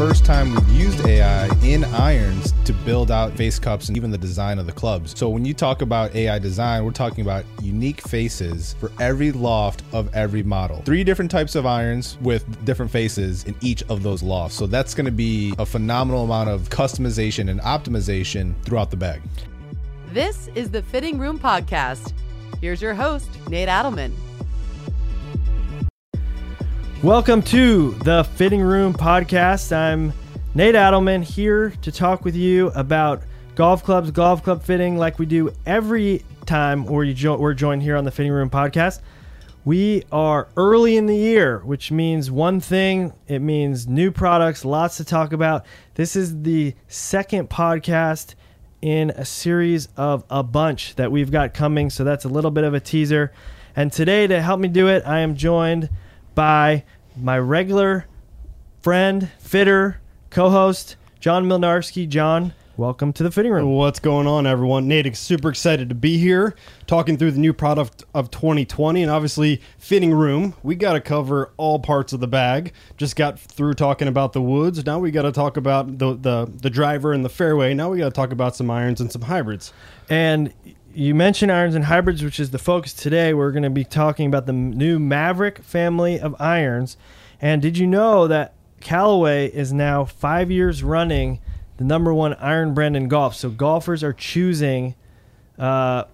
first time we've used AI in irons to build out face cups and even the design of the clubs. So when you talk about AI design, we're talking about unique faces for every loft of every model. Three different types of irons with different faces in each of those lofts. So that's going to be a phenomenal amount of customization and optimization throughout the bag. This is the Fitting Room Podcast. Here's your host, Nate Adelman. Welcome to the Fitting Room Podcast. I'm Nate Adelman here to talk with you about golf clubs, golf club fitting, like we do every time we're, jo- we're joined here on the Fitting Room Podcast. We are early in the year, which means one thing it means new products, lots to talk about. This is the second podcast in a series of a bunch that we've got coming, so that's a little bit of a teaser. And today, to help me do it, I am joined by my regular friend, fitter, co-host, John Mlynarski. John, welcome to the fitting room. What's going on, everyone? Nate, super excited to be here, talking through the new product of 2020, and obviously fitting room. We got to cover all parts of the bag. Just got through talking about the woods. Now we got to talk about the, the the driver and the fairway. Now we got to talk about some irons and some hybrids. And you mentioned irons and hybrids, which is the focus today. We're going to be talking about the new Mavrik family of irons. And did you know that Callaway is now five years running the number one iron brand in golf? So golfers are choosing uh,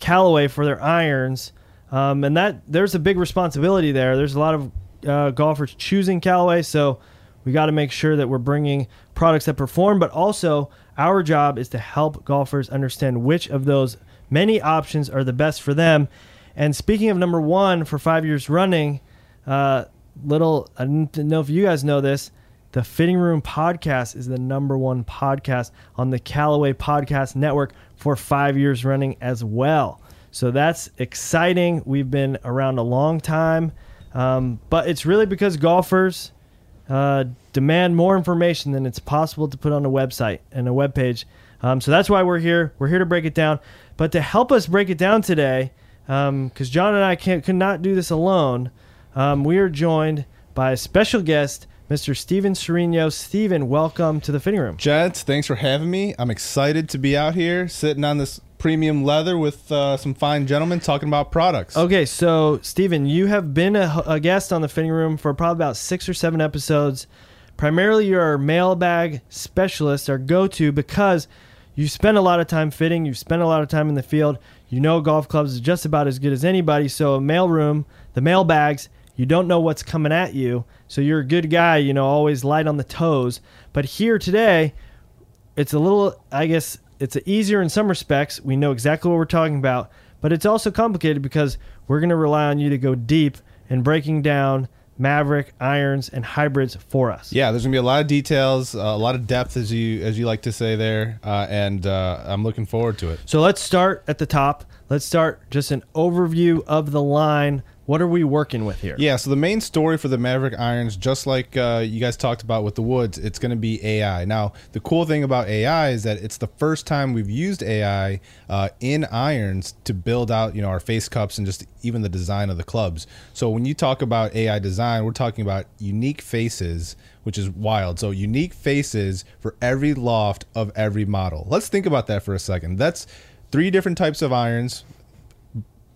Callaway for their irons, um, and that there's a big responsibility there. There's a lot of uh, golfers choosing Callaway, so we got to make sure that we're bringing products that perform, but also our job is to help golfers understand which of those Many options are the best for them. And speaking of number one for five years running, uh, little, I don't know if you guys know this. The Fitting Room podcast is the number one podcast on the Callaway Podcast Network for five years running as well. So that's exciting. We've been around a long time, um, but it's really because golfers uh, demand more information than it's possible to put on a website and a web page. Um, so that's why we're here. We're here to break it down. But to help us break it down today, because um, John and I can't, could not do this alone, um, we are joined by a special guest, Mr. Steven Sourigno. Steven, welcome to the fitting room. Gents, thanks for having me. I'm excited to be out here sitting on this premium leather with uh, some fine gentlemen talking about products. Okay, so Steven, you have been a, a, guest on the fitting room for probably about six or seven episodes. Primarily, you're our mailbag specialist, our go to, because you spend a lot of time fitting, you've spent a lot of time in the field. You know golf clubs is just about as good as anybody. So a mail room, the mail bags, you don't know what's coming at you. So you're a good guy, you know, always light on the toes. But here today, it's a little I guess it's easier in some respects. We know exactly what we're talking about, but it's also complicated because we're going to rely on you to go deep and breaking down Mavrik irons and hybrids for us. Yeah, there's gonna be a lot of details, uh, a lot of depth, as you as you like to say there, uh, and uh, I'm looking forward to it. So let's start at the top. Let's start just an overview of the line what are we working with here? Yeah, so the main story for the Mavrik irons, just like uh, you guys talked about with the Woods, it's going to be AI. Now, the cool thing about AI is that it's the first time we've used AI uh, in irons to build out, you know, our face cups and just even the design of the clubs. So when you talk about AI design, we're talking about unique faces, which is wild. So unique faces for every loft of every model. Let's think about that for a second. That's three different types of irons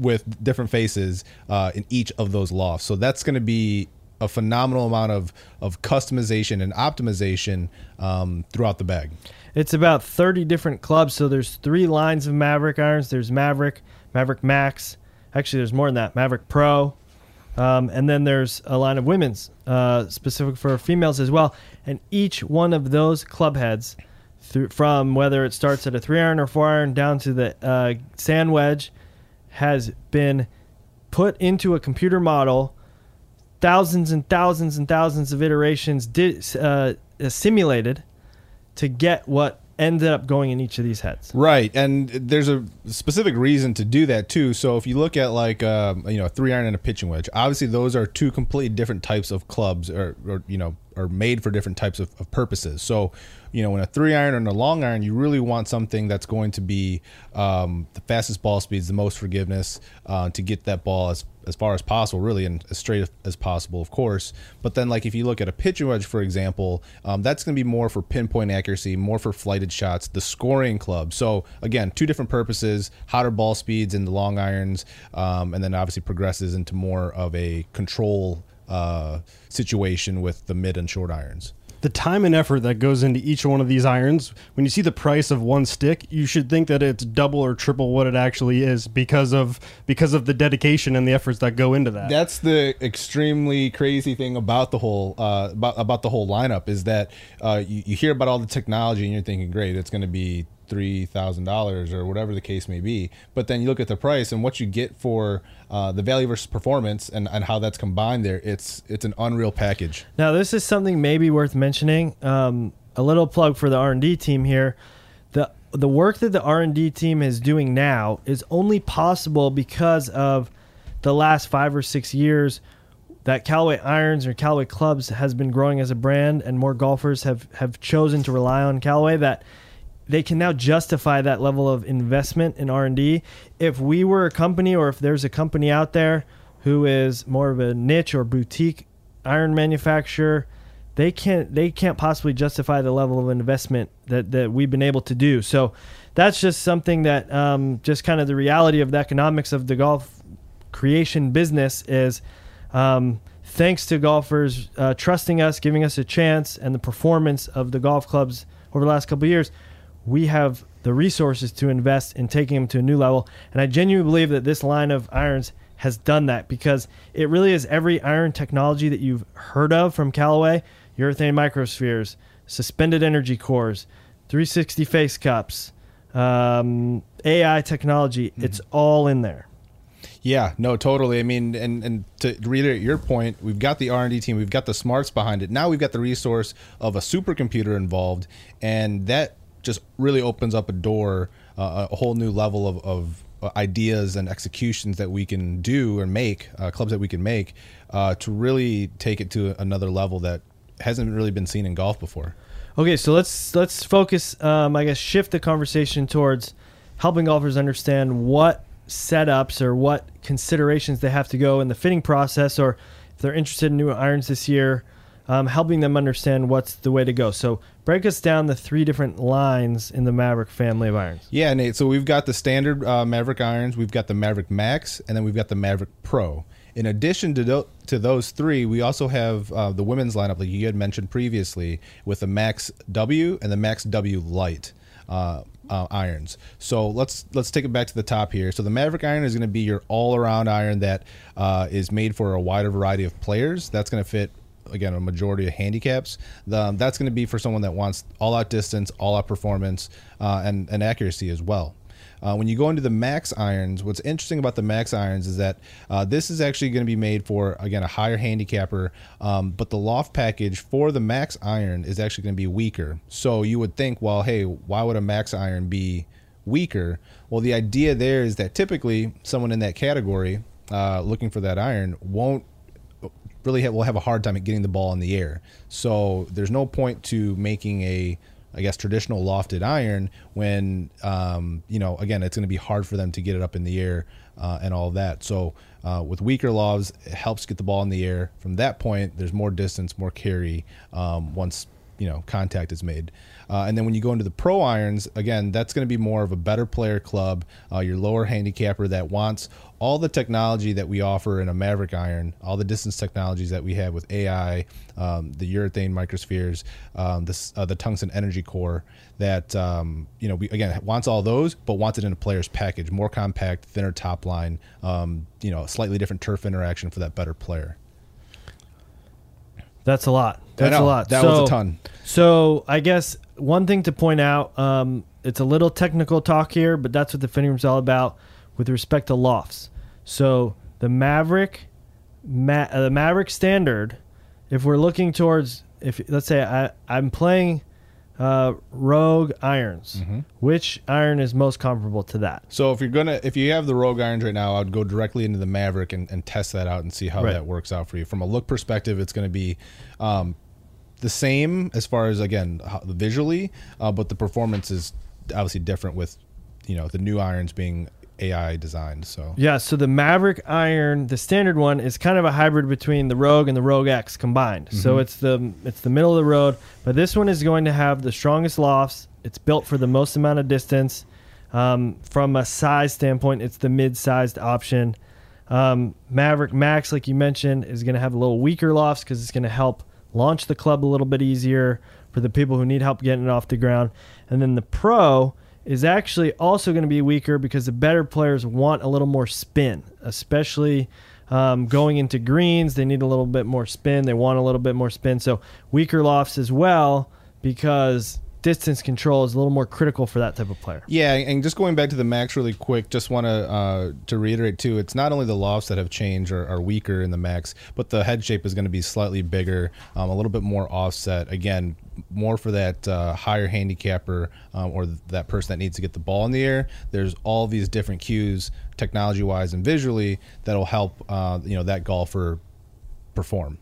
with different faces uh, in each of those lofts. So that's going to be a phenomenal amount of, of customization and optimization um, throughout the bag. It's about 30 different clubs. So there's three lines of Mavrik irons. There's Mavrik, Mavrik Max. Actually, there's more than that. Mavrik Pro. Um, and then there's a line of women's, uh, specific for females as well. And each one of those club heads, from whether it starts at a three iron or four iron down to the uh, sand wedge, has been put into a computer model, thousands and thousands and thousands of iterations uh, simulated to get what ended up going in each of these heads. Right, and there's a specific reason to do that too. So if you look at like um, you know a three iron and a pitching wedge, obviously those are two completely different types of clubs, or, or you know are made for different types of, of purposes. So you know, in a three iron and a long iron, you really want something that's going to be um, the fastest ball speeds, the most forgiveness uh, to get that ball as as far as possible, really, and as straight as possible, of course. But then, like if you look at a pitching wedge, for example, um, that's going to be more for pinpoint accuracy, more for flighted shots, the scoring club. So again, two different purposes: hotter ball speeds in the long irons, um, and then obviously progresses into more of a control uh, situation with the mid and short irons the time and effort that goes into each one of these irons, when you see the price of one stick, you should think that it's double or triple what it actually is because of because of the dedication and the efforts that go into that. That's the extremely crazy thing about the whole uh, about about the whole lineup is that uh, you, you hear about all the technology and you're thinking, great, it's going to be three thousand dollars or whatever the case may be. But then you look at the price and what you get for uh, the value versus performance and, and how that's combined there. It's it's an unreal package. Now this is something maybe worth mentioning. Um, a little plug for the R and D team here. The the work that the R and D team is doing now is only possible because of the last five or six years that Callaway Irons or Callaway Clubs has been growing as a brand, and more golfers have have chosen to rely on Callaway. That they can now justify that level of investment in R&D. If we were a company or if there's a company out there who is more of a niche or boutique iron manufacturer, they can't they can't possibly justify the level of investment that that we've been able to do. So that's just something that um, just kind of the reality of the economics of the golf creation business is um, thanks to golfers uh, trusting us, giving us a chance, and the performance of the golf clubs over the last couple years we have the resources to invest in taking them to a new level. And I genuinely believe that this line of irons has done that because it really is every iron technology that you've heard of from Callaway, urethane microspheres, suspended energy cores, 360 face cups, um, AI technology. Mm-hmm. It's all in there. Yeah, no, totally. I mean, and and to reiterate your point, we've got the R and D team, we've got the smarts behind it. Now we've got the resource of a supercomputer involved, and that just really opens up a door, uh, a whole new level of, of uh, ideas and executions that we can do and make, uh, clubs that we can make, uh, to really take it to another level that hasn't really been seen in golf before. Okay, so let's let's focus. Um, I guess shift the conversation towards helping golfers understand what setups or what considerations they have to go in the fitting process, or if they're interested in new irons this year, um, helping them understand what's the way to go. So break us down the three different lines in the Mavrik family of irons. Yeah, Nate. So we've got the standard uh, Mavrik irons, we've got the Mavrik Max, and then we've got the Mavrik Pro. In addition to, do- to those three, we also have uh, the women's lineup, like you had mentioned previously, with the Max W and the Max W Light. Uh, uh, irons. So let's let's take it back to the top here. So the Mavrik iron is going to be your all-around iron that uh, is made for a wider variety of players. That's going to fit again a majority of handicaps. That's going to be for someone that wants all out distance, all out performance, uh, and, and accuracy as well. Uh, when you go into the max irons, what's interesting about the max irons is that uh, this is actually going to be made for again a higher handicapper, um, but the loft package for the max iron is actually going to be weaker. So you would think, well, hey, why would a max iron be weaker? Well, the idea there is that typically someone in that category uh, looking for that iron won't really have, will have a hard time at getting the ball in the air. So there's no point to making a I guess traditional lofted iron when um, you know again it's going to be hard for them to get it up in the air uh, and all that. So uh, with weaker lofts, it helps get the ball in the air. From that point, there's more distance, more carry um, once you know contact is made. Uh, and then when you go into the pro irons, again, that's going to be more of a better player club, uh, your lower handicapper that wants all the technology that we offer in a Mavrik iron, all the distance technologies that we have with AI, um, the urethane microspheres, um, this, uh, the tungsten energy core. That um, you know, we again wants all those, but wants it in a player's package, more compact, thinner top line. Um, you know, slightly different turf interaction for that better player. That's a lot. That's a lot. That so, was a ton. So I guess one thing to point out, um, it's a little technical talk here, but that's what the fitting room's all about with respect to lofts. So the Mavrik, Ma- uh, the Mavrik standard, if we're looking towards, if let's say I I'm playing uh, Rogue irons, mm-hmm. which iron is most comparable to that? So if you're gonna, if you have the Rogue irons right now, I'd go directly into the Mavrik and, and test that out and see how right. that works out for you. From a look perspective, it's going to be um, the same as far as again visually, uh, but the performance is obviously different with you know the new irons being AI designed. So Yeah, so the Mavrik Iron, the standard one, is kind of a hybrid between the Rogue and the Rogue X combined. So it's the it's the middle of the road, but this one is going to have the strongest lofts. It's built for the most amount of distance. Um, from a size standpoint, it's the mid-sized option. Um, Mavrik Max, like you mentioned, is going to have a little weaker lofts because it's going to help launch the club a little bit easier for the people who need help getting it off the ground. And then the Pro is actually also going to be weaker because the better players want a little more spin, especially um, going into greens. They need a little bit more spin. They want a little bit more spin. So weaker lofts as well because distance control is a little more critical for that type of player. Yeah, and just going back to the max really quick, just want to uh, to reiterate too. It's not only the lofts that have changed or are weaker in the max, but the head shape is going to be slightly bigger, um, a little bit more offset. Again, more for that uh, higher handicapper um, or that person that needs to get the ball in the air. There's all these different cues, technology wise and visually, that'll help uh, you know that golfer perform.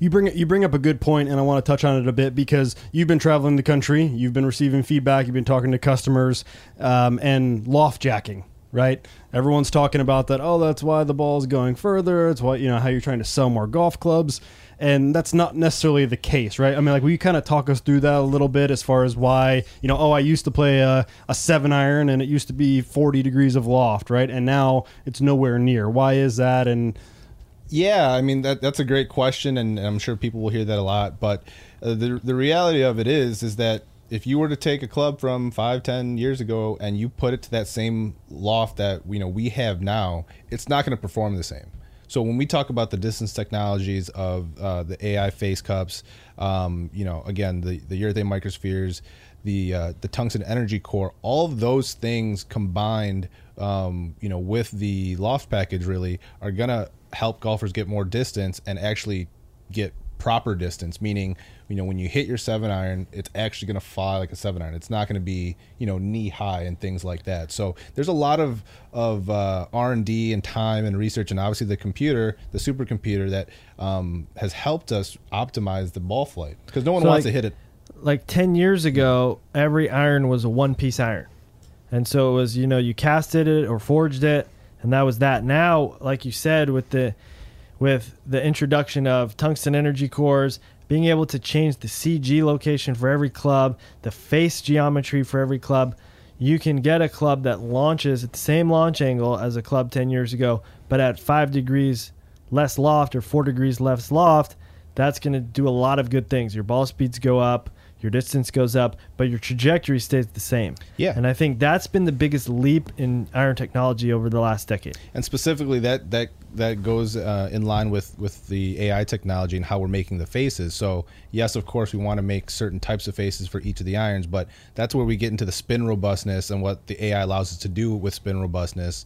You bring you bring up a good point, and I want to touch on it a bit because you've been traveling the country, you've been receiving feedback, you've been talking to customers, um, and loft jacking. Right, everyone's talking about that. Oh, that's why the ball's going further. It's why you know how you're trying to sell more golf clubs, and that's not necessarily the case, right? I mean, like, will you kind of talk us through that a little bit as far as why you know? Oh, I used to play a, a seven iron, and it used to be 40 degrees of loft, right? And now it's nowhere near. Why is that? And Yeah, I mean that that's a great question, and I'm sure people will hear that a lot. But uh, the the reality of it is, is that if you were to take a club from five, ten years ago and you put it to that same loft that you know we have now, it's not going to perform the same. So when we talk about the distance technologies of uh, the AI face cups, um, you know, again the the urethane microspheres, the uh, the tungsten energy core, all of those things combined, um, you know, with the loft package really are gonna help golfers get more distance and actually get proper distance meaning you know when you hit your seven iron it's actually going to fly like a seven iron. It's not going to be you know knee high and things like that. So there's a lot of of uh, r&d and time and research and obviously the computer the supercomputer that um, has helped us optimize the ball flight because no one So, wants like- to hit it. like 10 years ago, every iron was a one piece iron. And so it was, you know, you casted it or forged it, and that was that. Now, like you said, with the with the introduction of tungsten energy cores, being able to change the CG location for every club, the face geometry for every club, you can get a club that launches at the same launch angle as a club 10 years ago, but at five degrees less loft or four degrees less loft. That's going to do a lot of good things. Your ball speeds go up, your distance goes up, but your trajectory stays the same. Yeah. And I think that's been the biggest leap in iron technology over the last decade. and specifically that that that goes uh, in line with with the AI technology and how we're making the faces. So yes, of course, we want to make certain types of faces for each of the irons, but that's where we get into the spin robustness and what the AI allows us to do with spin robustness.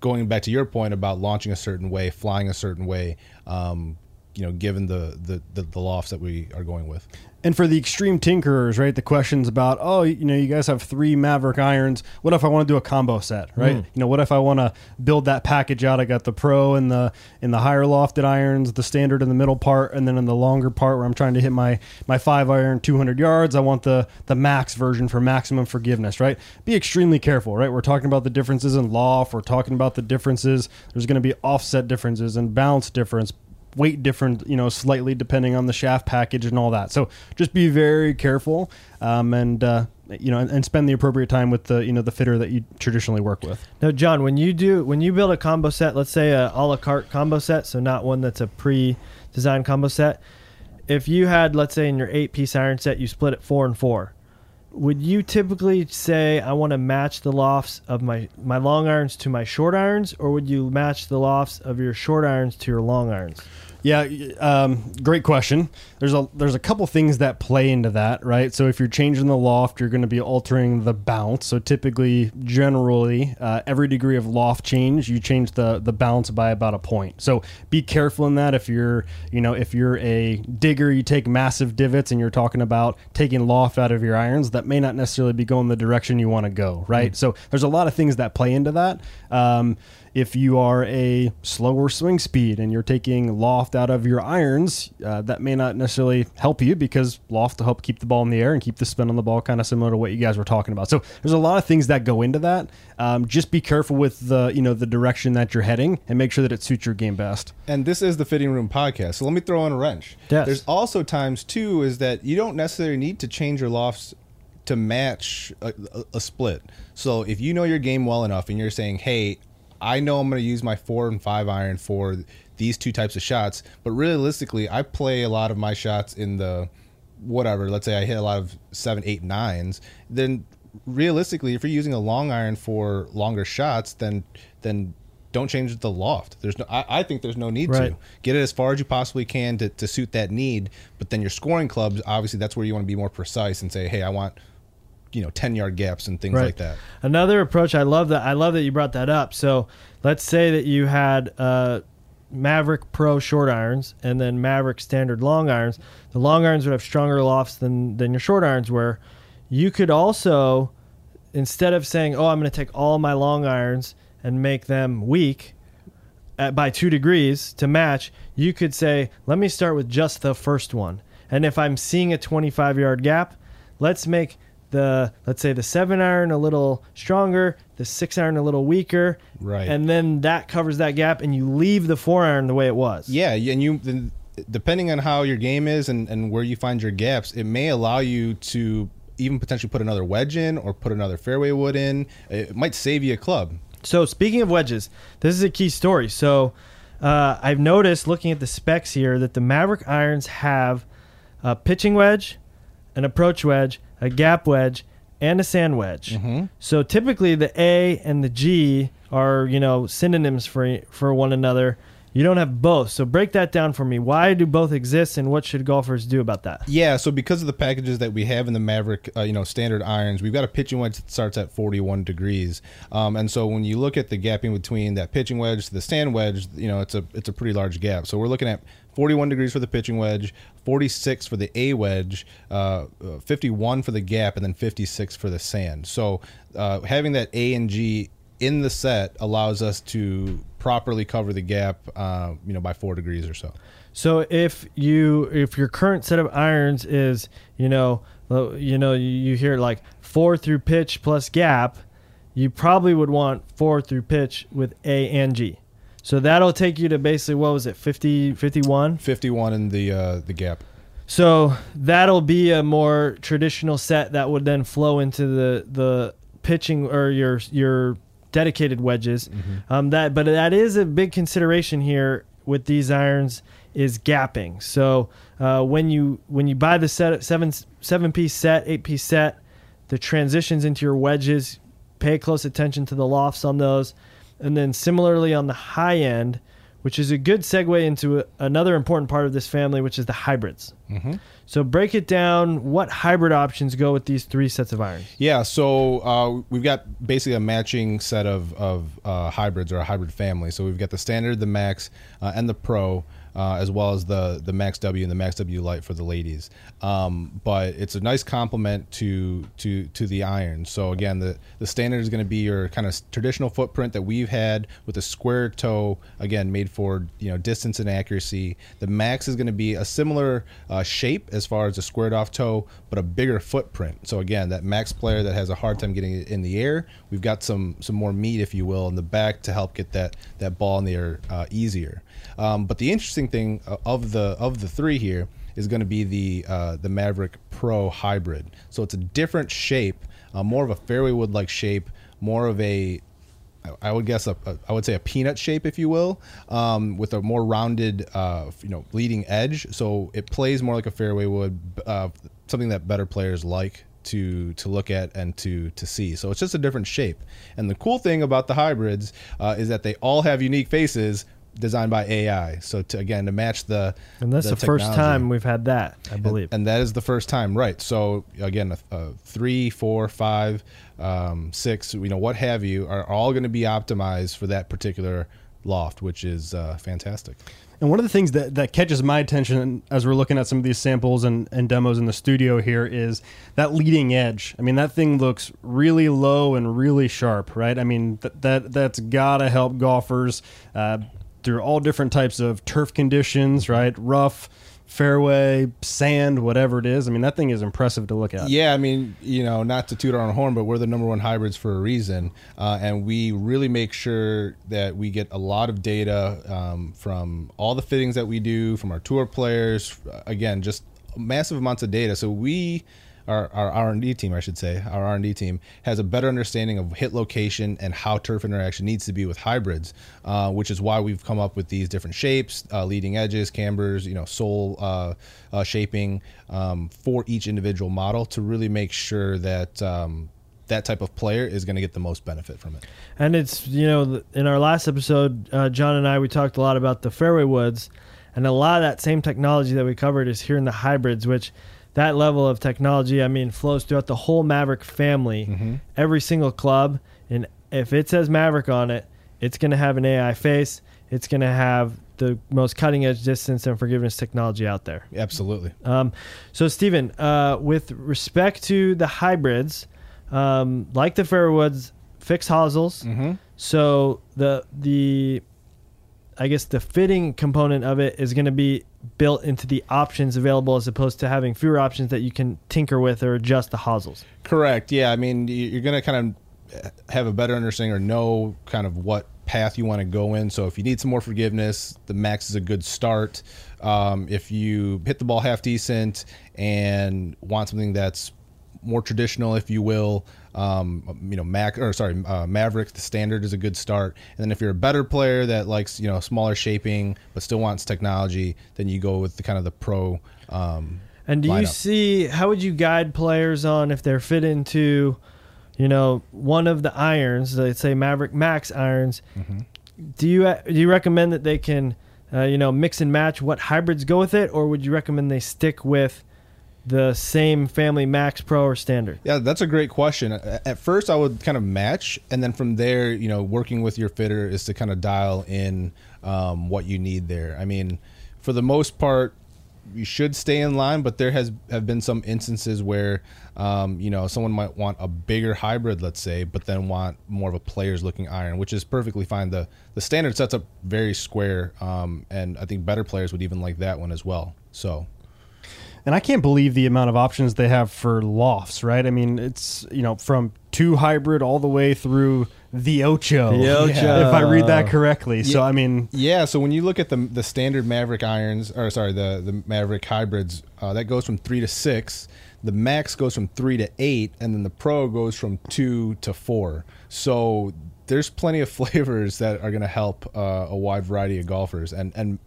Going back to your point about launching a certain way, flying a certain way, um, you know, given the, the the the lofts that we are going with. And for the extreme tinkerers, right? The questions about, oh, you know, you guys have three Mavrik irons. What if I want to do a combo set, right? Mm. You know, what if I want to build that package out? I got the pro and the in the higher lofted irons, the standard in the middle part, and then in the longer part where I'm trying to hit my my five iron 200 yards, I want the the max version for maximum forgiveness, right? Be extremely careful, right? We're talking about the differences in loft. We're talking about the differences. There's going to be offset differences and bounce difference weight different, you know, slightly depending on the shaft package and all that. So just be very careful, um, and uh, you know, and, and spend the appropriate time with the you know the fitter that you traditionally work with. Now, John, when you do when you build a combo set, let's say a a la carte combo set, so not one that's a pre-designed combo set. If you had, let's say, in your eight-piece iron set, you split it four and four. Would you typically say I want to match the lofts of my my long irons to my short irons, or would you match the lofts of your short irons to your long irons? Yeah, um, great question. There's a there's a couple things that play into that, right? So if you're changing the loft, you're going to be altering the bounce. So typically, generally, uh, every degree of loft change, you change the the bounce by about a point. So be careful in that. If you're you know if you're a digger, you take massive divots, and you're talking about taking loft out of your irons, that may not necessarily be going the direction you want to go, right? So there's a lot of things that play into that. Um, if you are a slower swing speed and you're taking loft out of your irons, uh, that may not necessarily help you because loft will help keep the ball in the air and keep the spin on the ball, kind of similar to what you guys were talking about. So there's a lot of things that go into that. Um, just be careful with the you know the direction that you're heading and make sure that it suits your game best. And this is the fitting room podcast. So let me throw in a wrench. Yes. There's also times too is that you don't necessarily need to change your lofts to match a, a, a split. So if you know your game well enough and you're saying, "Hey, I know I'm going to use my 4 and 5 iron for these two types of shots, but realistically, I play a lot of my shots in the whatever, let's say I hit a lot of 7, eight, nines. then realistically, if you're using a long iron for longer shots, then then don't change the loft. There's no, I, I think there's no need Right. to get it as far as you possibly can to, to suit that need. But then your scoring clubs, obviously, that's where you want to be more precise and say, hey, I want, you know, ten yard gaps and things like that. Another approach, I love that. I love that you brought that up. So let's say that you had uh, Mavrik Pro short irons and then Mavrik standard long irons. The long irons would have stronger lofts than than your short irons were. You could also, instead of saying, "Oh, I'm going to take all my long irons and make them weak," at, by two degrees to match, you could say, let me start with just the first one. And if I'm seeing a 25 yard gap, let's make the, let's say the seven iron a little stronger, the six iron a little weaker. Right. And then that covers that gap and you leave the four iron the way it was. Yeah, and you then, depending on how your game is and, and where you find your gaps, it may allow you to even potentially put another wedge in or put another fairway wood in. It might save you a club. So speaking of wedges, this is a key story. So uh, I've noticed looking at the specs here that the Mavrik irons have a pitching wedge, an approach wedge, a gap wedge, and a sand wedge. So typically the A and the G are you know synonyms for for one another. You don't have both. So break that down for me. Why do both exist, and what should golfers do about that? Yeah, so because of the packages that we have in the Mavrik, uh, you know, standard irons, we've got a pitching wedge that starts at 41 degrees, um, and so when you look at the gapping between that pitching wedge to the sand wedge, you know, it's a it's a pretty large gap. So we're looking at 41 degrees for the pitching wedge, 46 for the A wedge, uh, uh, 51 for the gap, and then 56 for the sand. So uh, having that A and G in the set allows us to properly cover the gap, uh, you know, by four degrees or so. So if you if your current set of irons is you know you know you hear like four through pitch plus gap, you probably would want four through pitch with A and G. So that'll take you to basically what was it 50 51? 51 in the uh, the gap. So that'll be a more traditional set that would then flow into the the pitching or your your dedicated wedges. Um, that but that is a big consideration here with these irons is gapping. So uh, when you when you buy the set seven seven piece set eight piece set, the transitions into your wedges, pay close attention to the lofts on those, and then similarly on the high end, which is a good segue into a, another important part of this family, which is the hybrids. So break it down. What hybrid options go with these three sets of irons? Yeah, so uh, we've got basically a matching set of, of uh, hybrids or a hybrid family. So we've got the standard, the max, uh, and the pro, uh, as well as the the max W and the max W light for the ladies. Um, but it's a nice complement to to to the iron. So again, the the standard is going to be your kind of traditional footprint that we've had with a square toe, again made for you know distance and accuracy. The max is going to be a similar uh, shape as far as a squared off toe, but a bigger footprint. So again, that max player that has a hard time getting it in the air, we've got some some more meat, if you will, in the back to help get that that ball in the air uh, easier. Um, but the interesting thing uh, of the of the three here is going to be the uh, the Mavrik Pro Hybrid. So it's a different shape, uh, more of a fairway wood like shape, more of a I would guess a, a I would say a peanut shape, if you will, um, with a more rounded, uh, you know, leading edge. So it plays more like a fairway wood, uh, something that better players like to to look at and to to see. So it's just a different shape. And the cool thing about the hybrids uh, is that they all have unique faces designed by AI. So to again to match the And that's the, first time we've had that, I believe. And, and that is the first time, right? So again, a, a three, four, five, um, six, you know, what have you, are all going to be optimized for that particular loft, which is uh, fantastic. And one of the things that, that catches my attention as we're looking at some of these samples and, and demos in the studio here is that leading edge. I mean, that thing looks really low and really sharp, right? I mean, th- that that's gotta help golfers uh, through all different types of turf conditions, right? Rough, fairway, sand, whatever it is. I mean, that thing is impressive to look at. Yeah, I mean, you know, not to toot our own horn, but we're the number one hybrids for a reason, uh, and we really make sure that we get a lot of data um, from all the fittings that we do, from our tour players. Again, just massive amounts of data. So we our, our R&D team, I should say, our R&D team has a better understanding of hit location and how turf interaction needs to be with hybrids, uh, which is why we've come up with these different shapes, uh, leading edges, cambers, you know, sole uh, uh shaping um, for each individual model to really make sure that um, that type of player is going to get the most benefit from it. And it's you know in our last episode, uh, John and I we talked a lot about the fairway woods, and a lot of that same technology that we covered is here in the hybrids, which that level of technology, I mean, flows throughout the whole Mavrik family. Mm-hmm. Every single club, and if it says Mavrik on it, it's going to have an AI face. It's going to have the most cutting edge distance and forgiveness technology out there. Absolutely. Um, so, Steven, uh, with respect to the hybrids, um, like the Fairwoods, fixed hosels. Mm-hmm. So the the I guess the fitting component of it is going to be built into the options available as opposed to having fewer options that you can tinker with or adjust the hosels. Correct. Yeah. I mean, you're going to kind of have a better understanding or know kind of what path you want to go in. So if you need some more forgiveness, the max is a good start. Um, if you hit the ball half decent and want something that's more traditional, if you will, um, you know, Mac or sorry, uh, Mavrik. The standard is a good start, and then if you're a better player that likes you know smaller shaping but still wants technology, then you go with the kind of the pro. Um, and do lineup. you see how would you guide players on if they're fit into, you know, one of the irons, let's say Mavrik Max irons? Mm-hmm. Do you do you recommend that they can, uh, you know, mix and match what hybrids go with it, or would you recommend they stick with the same family Max Pro or standard? Yeah, that's a great question. At first, I would kind of match, and then from there, you know, working with your fitter is to kind of dial in um, what you need there. I mean, for the most part, you should stay in line, but there has have been some instances where, um, you know, someone might want a bigger hybrid, let's say, but then want more of a player's looking iron, which is perfectly fine. the The standard sets up very square, um, and I think better players would even like that one as well. So and I can't believe the amount of options they have for lofts, right? I mean, it's, you know, from two hybrid all the way through the Ocho. The Ocho. If I read that correctly. Yeah. So, I mean. Yeah, so when you look at the the standard Mavrik irons, or sorry, the, the Mavrik hybrids, uh, that goes from three to six. The Max goes from three to eight, and then the Pro goes from two to four. So there's plenty of flavors that are going to help uh, a wide variety of golfers. And, and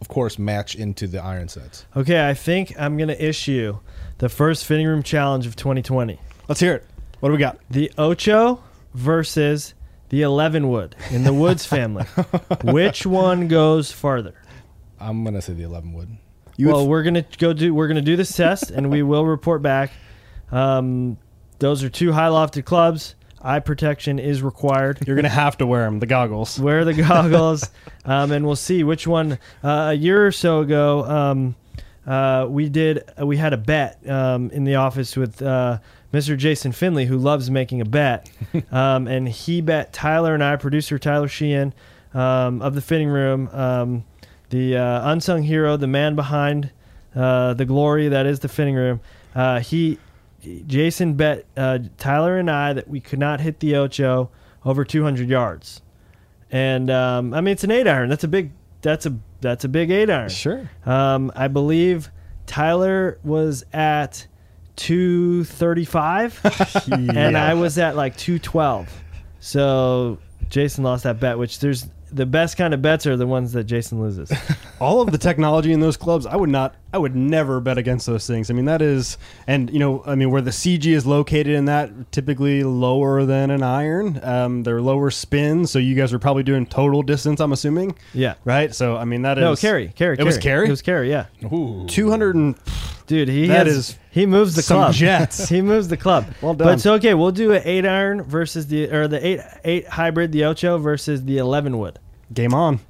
of course, match into the iron sets. Okay, I think I'm going to issue the first fitting room challenge of 2020. Let's hear it. What do we got? The Ocho versus the 11 wood in the Woods family. Which one goes farther? I'm going to say the 11 wood. You well, we're gonna go do we're gonna do this test, and we will report back. Um, those are two high lofted clubs eye protection is required. You're gonna have to wear them, the goggles. Wear the goggles, um, and we'll see which one. Uh, a year or so ago, um, uh, we did uh, we had a bet um, in the office with uh, Mr. Jason Finley, who loves making a bet, um, and he bet Tyler and I, producer Tyler Sheehan um, of the Fitting Room, um, the uh, unsung hero, the man behind uh, the glory that is the Fitting Room. he Jason bet uh, Tyler and I that we could not hit the Ocho over 200 yards, and um, I mean it's an eight iron. That's a big. That's a that's a big eight iron. Sure. Um, I believe Tyler was at 235, yeah. and I was at like 212. So Jason lost that bet, which there's the best kind of bets are the ones that Jason loses. All of the technology in those clubs, I would not, I would never bet against those things. I mean, that is, and you know, I mean, where the CG is located in that, typically lower than an iron. Um, they're lower spin, so you guys are probably doing total distance. I'm assuming. Yeah. Right. So I mean, that is no carry, carry. It was carry. It was carry. Yeah. Two hundred and. Dude, he that has, is he moves the club. Jets. he moves the club. Well done. But it's okay. We'll do an eight iron versus the or the eight eight hybrid, the Ocho versus the eleven wood. Game on.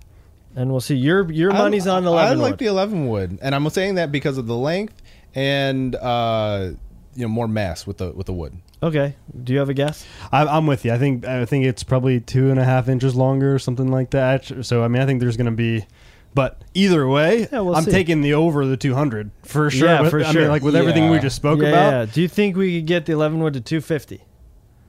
And we'll see. Your your money's I, on I eleven. like wood. the 11 wood, and I'm saying that because of the length and uh, you know more mass with the with the wood. Okay. Do you have a guess? I, I'm with you. I think I think it's probably two and a half inches longer or something like that. So I mean, I think there's going to be. But either way, Yeah, we'll I'm see. taking the over the 200 for sure. Yeah, With- for I sure. mean, like with everything we just spoke yeah, about, yeah. Do you think we could get the eleven wood to two fifty?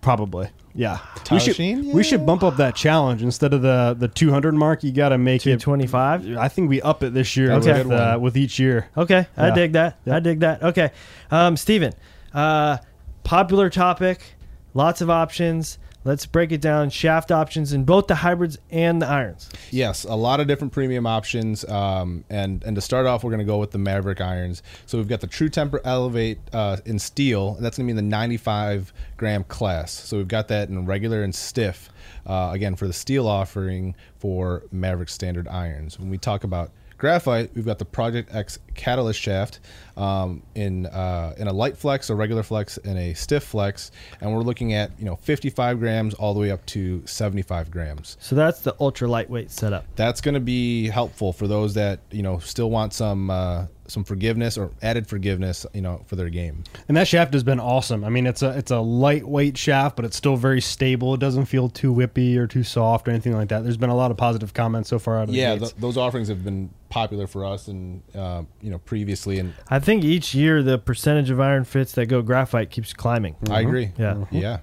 probably. Yeah, we should Tasheen? we should bump up that challenge instead of the the 200 mark. You got to make Two it. twenty five. I think we up it this year That's a with, good uh, with each year. Okay, I dig that. I dig that. Okay, um, Steven, uh, popular topic, lots of options. Let's break it down. Shaft options in both the hybrids and the irons. Yes, a lot of different premium options. Um, and and to start off, we're going to go with the Mavrik irons. So we've got the True Temper Elevate uh, in steel. And that's going to be in the 95 gram class. So we've got that in regular and stiff. Uh, again, for the steel offering for Mavrik standard irons. When we talk about graphite, we've got the Project X catalyst shaft um, in uh, in a light flex, a regular flex, and a stiff flex, and we're looking at you know 55 grams all the way up to 75 grams So that's the ultra lightweight setup. that's going to be helpful for those that you know still want some uh, some forgiveness or added forgiveness you know for their game And that shaft has been awesome. I mean, it's a it's a lightweight shaft, but it's still very stable. It doesn't feel too whippy or too soft or anything like that. There's been a lot of positive comments so far out of the yeah gates. th- those offerings have been popular for us and uh, you know previously and I think each year the percentage of iron fits that go graphite keeps climbing. i agree Yeah. yeah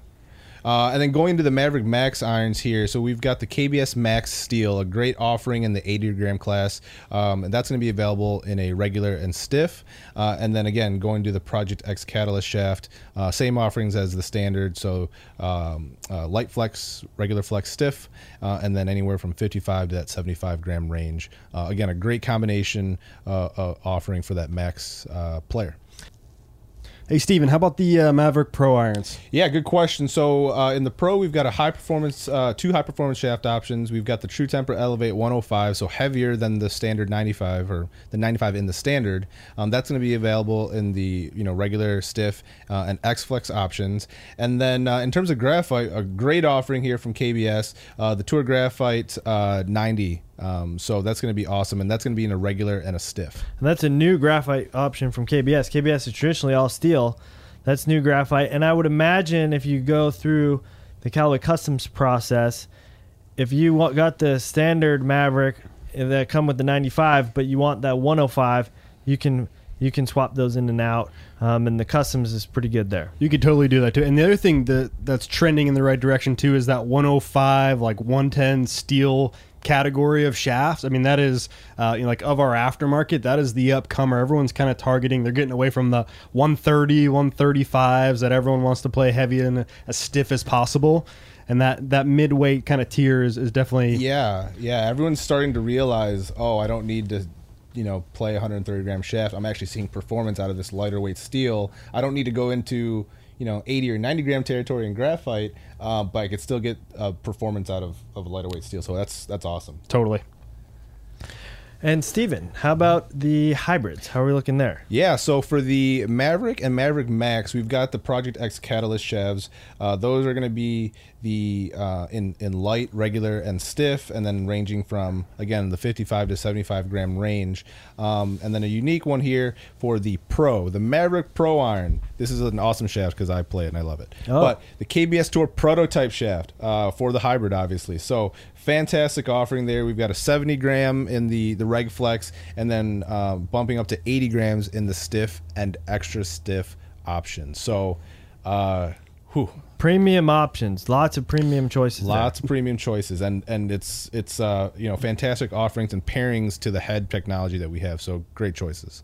uh, and then going to the Mavrik Max irons here, so we've got the KBS Max Steel, a great offering in the 80 gram class, um, and that's going to be available in a regular and stiff. Uh, and then again, going to the Project X Catalyst shaft, uh, same offerings as the standard, so um, uh, light flex, regular flex, stiff, uh, and then anywhere from 55 to that 75 gram range. Uh, again, a great combination offering for that Max player. Hey, Steven, how about the uh, Mavrik Pro irons? Yeah, good question. So uh, in the Pro, we've got a high performance, uh, two high performance shaft options. We've got the True Temper Elevate 105, so heavier than the standard 95 or the 95 in the standard. Um, that's going to be available in the you know regular stiff uh, and X Flex options. And then uh, in terms of graphite, a great offering here from KBS, uh, the Tour Graphite uh, 90. Um, so that's going to be awesome, and that's going to be in a regular and a stiff. And that's a new graphite option from KBS. KBS is traditionally all steel. That's new graphite. And I would imagine if you go through the Callaway Customs process, if you wa- got the standard Mavrik that come with the 95, but you want that 105, you can you can swap those in and out. Um, and the customs is pretty good there. You could totally do that too. And the other thing that that's trending in the right direction too is that 105, like 110 steel category of shafts. I mean, that is, uh, you know, like of our aftermarket, that is the upcomer. Everyone's kind of targeting. They're getting away from the 130, 135s that everyone wants to play heavy and as stiff as possible. And that that midweight kind of tier is, is definitely Yeah, yeah. Everyone's starting to realize, oh, I don't need to, you know, play 130 gram shaft. I'm actually seeing performance out of this lighter weight steel. I don't need to go into, you know, 80 or 90 gram territory in graphite, uh, but I could still get uh, performance out of, of lighter weight steel. So that's that's awesome. totally. And Steven, how about the hybrids? How are we looking there? Yeah, so for the Mavrik and Mavrik Max, we've got the Project X Catalyst shafts. Uh, those are going to be the uh, in in light, regular, and stiff, and then ranging from again the 55 to 75 gram range. Um, and then a unique one here for the Pro, the Mavrik Pro Iron. This is an awesome shaft because I play it and I love it. Oh. But the KBS Tour prototype shaft uh, for the hybrid, obviously. So fantastic offering there. We've got a 70 gram in the the Reg Flex, and then uh, bumping up to 80 grams in the stiff and extra stiff option. So, uh, whew, Premium options, lots of premium choices. there. lots of premium choices, and and it's it's uh, you know fantastic offerings and pairings to the head technology that we have. So great choices.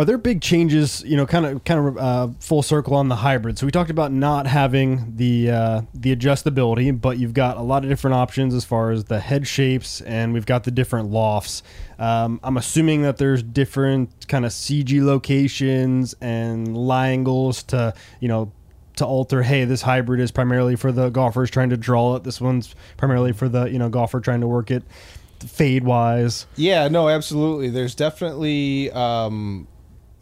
Are there big changes, you know, kind of kind of uh, full circle on the hybrid? So we talked about not having the uh, the adjustability, but you've got a lot of different options as far as the head shapes, and we've got the different lofts. Um, I'm assuming that there's different kind of CG locations and lie angles to, you know, to alter. Hey, this hybrid is primarily for the golfers trying to draw it. This one's primarily for the you know golfer trying to work it fade wise. Yeah, no, absolutely. There's definitely um,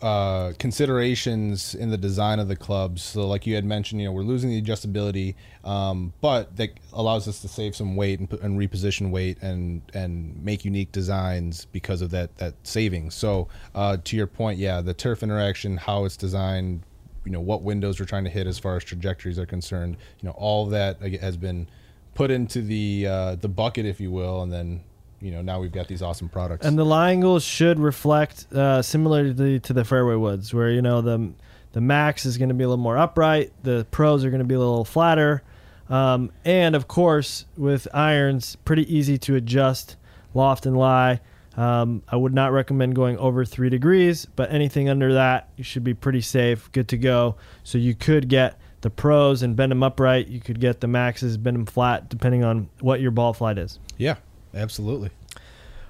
uh, considerations in the design of the clubs. So, like you had mentioned, you know, we're losing the adjustability, um, but that allows us to save some weight and, and reposition weight and and make unique designs because of that that savings. So, uh, to your point, yeah, the turf interaction, how it's designed, you know, what windows we're trying to hit as far as trajectories are concerned, you know, all that has been put into the uh, the bucket, if you will, and then you know now we've got these awesome products. And the lie angles should reflect uh, similarly to the fairway woods, where you know the the max is going to be a little more upright, the pros are going to be a little flatter, um, and of course with irons, pretty easy to adjust loft and lie. Um, I would not recommend going over three degrees, but anything under that, you should be pretty safe, good to go. So you could get the pros and bend them upright. You could get the maxes, bend them flat, depending on what your ball flight is. yeah, absolutely.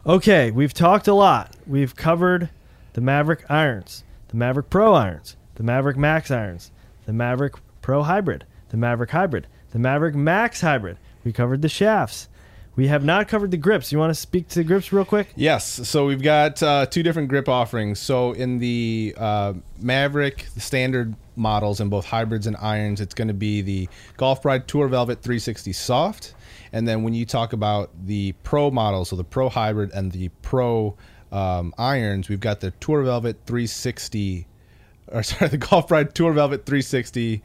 Okay, we've talked a lot. We've covered the Mavrik irons, the Mavrik Pro irons, the Mavrik Max irons, the Mavrik Pro hybrid, the Mavrik hybrid, the Mavrik Max hybrid. We covered the shafts. We have not covered the grips. You want to speak to the grips real quick? Yes, so we've got uh, two different grip offerings. So in the uh, Mavrik, the standard models in both hybrids and irons, it's going to be the Golf Pride Tour Velvet 360 Soft. And then when you talk about the Pro models, so the Pro Hybrid and the Pro um, irons, we've got the Tour Velvet 360, or sorry, the Golf Pride Tour Velvet 360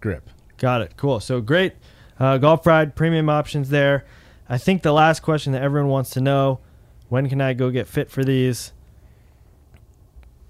grip. Got it. Cool. So great uh, Golf Pride premium options there. I think the last question that everyone wants to know: When can I go get fit for these?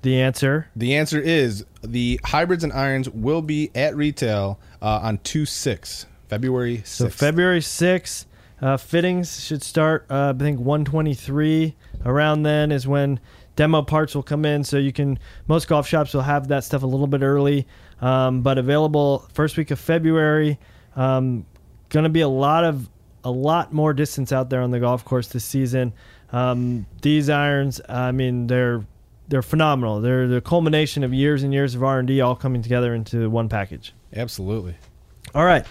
The answer The answer is the hybrids and irons will be at retail uh, on 2 6, February 6th. So February 6th, uh, fittings should start. Uh, I think 123 around then is when demo parts will come in. So you can most golf shops will have that stuff a little bit early, um, but available first week of February. Um, going to be a lot of a lot more distance out there on the golf course this season. Um, these irons, I mean, they're they're phenomenal. They're the culmination of years and years of R and D all coming together into one package. Absolutely. All right.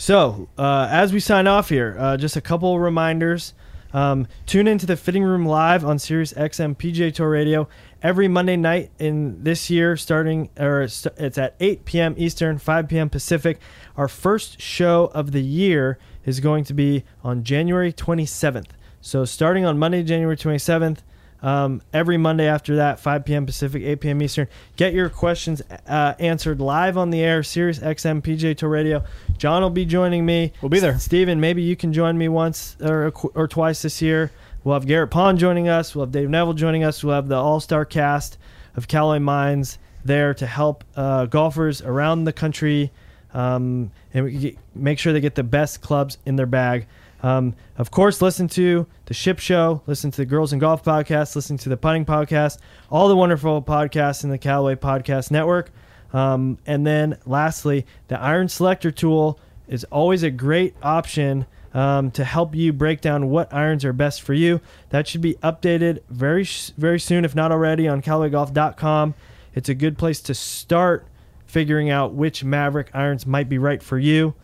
So uh, as we sign off here, uh, just a couple reminders. Um, tune into the Fitting Room live on Sirius XM Tour Radio every Monday night in this year, starting or it's at 8 p.m. Eastern, 5 p.m. Pacific. Our first show of the year is going to be on January 27th. So starting on Monday, January 27th, um, every Monday after that, 5 p.m. Pacific, 8 p.m. Eastern. Get your questions uh, answered live on the air, Sirius XM PGA Tour Radio. John will be joining me. We'll be there. S- Steven, maybe you can join me once or, or twice this year. We'll have Garrett Pond joining us. We'll have Dave Neville joining us. We'll have the all star cast of Callaway Mines there to help uh, golfers around the country um, and we make sure they get the best clubs in their bag. Um, of course, listen to the Ship Show, listen to the Girls and Golf podcast, listen to the Putting podcast, all the wonderful podcasts in the Callaway Podcast Network. Um, and then lastly, the Iron Selector tool is always a great option um, to help you break down what irons are best for you. That should be updated very very soon, if not already, on CallawayGolf.com. It's a good place to start figuring out which Mavrik irons might be right for you.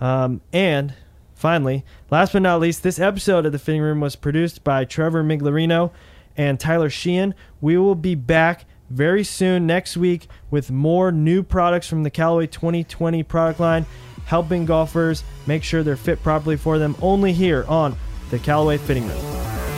Um, and finally, last but not least, this episode of the Fitting Room was produced by Trevor Miglarino and Tyler Sheehan. We will be back very soon next week with more new products from the Callaway 2020 product line, helping golfers make sure they're fit properly for them only here on the Callaway Fitting Room.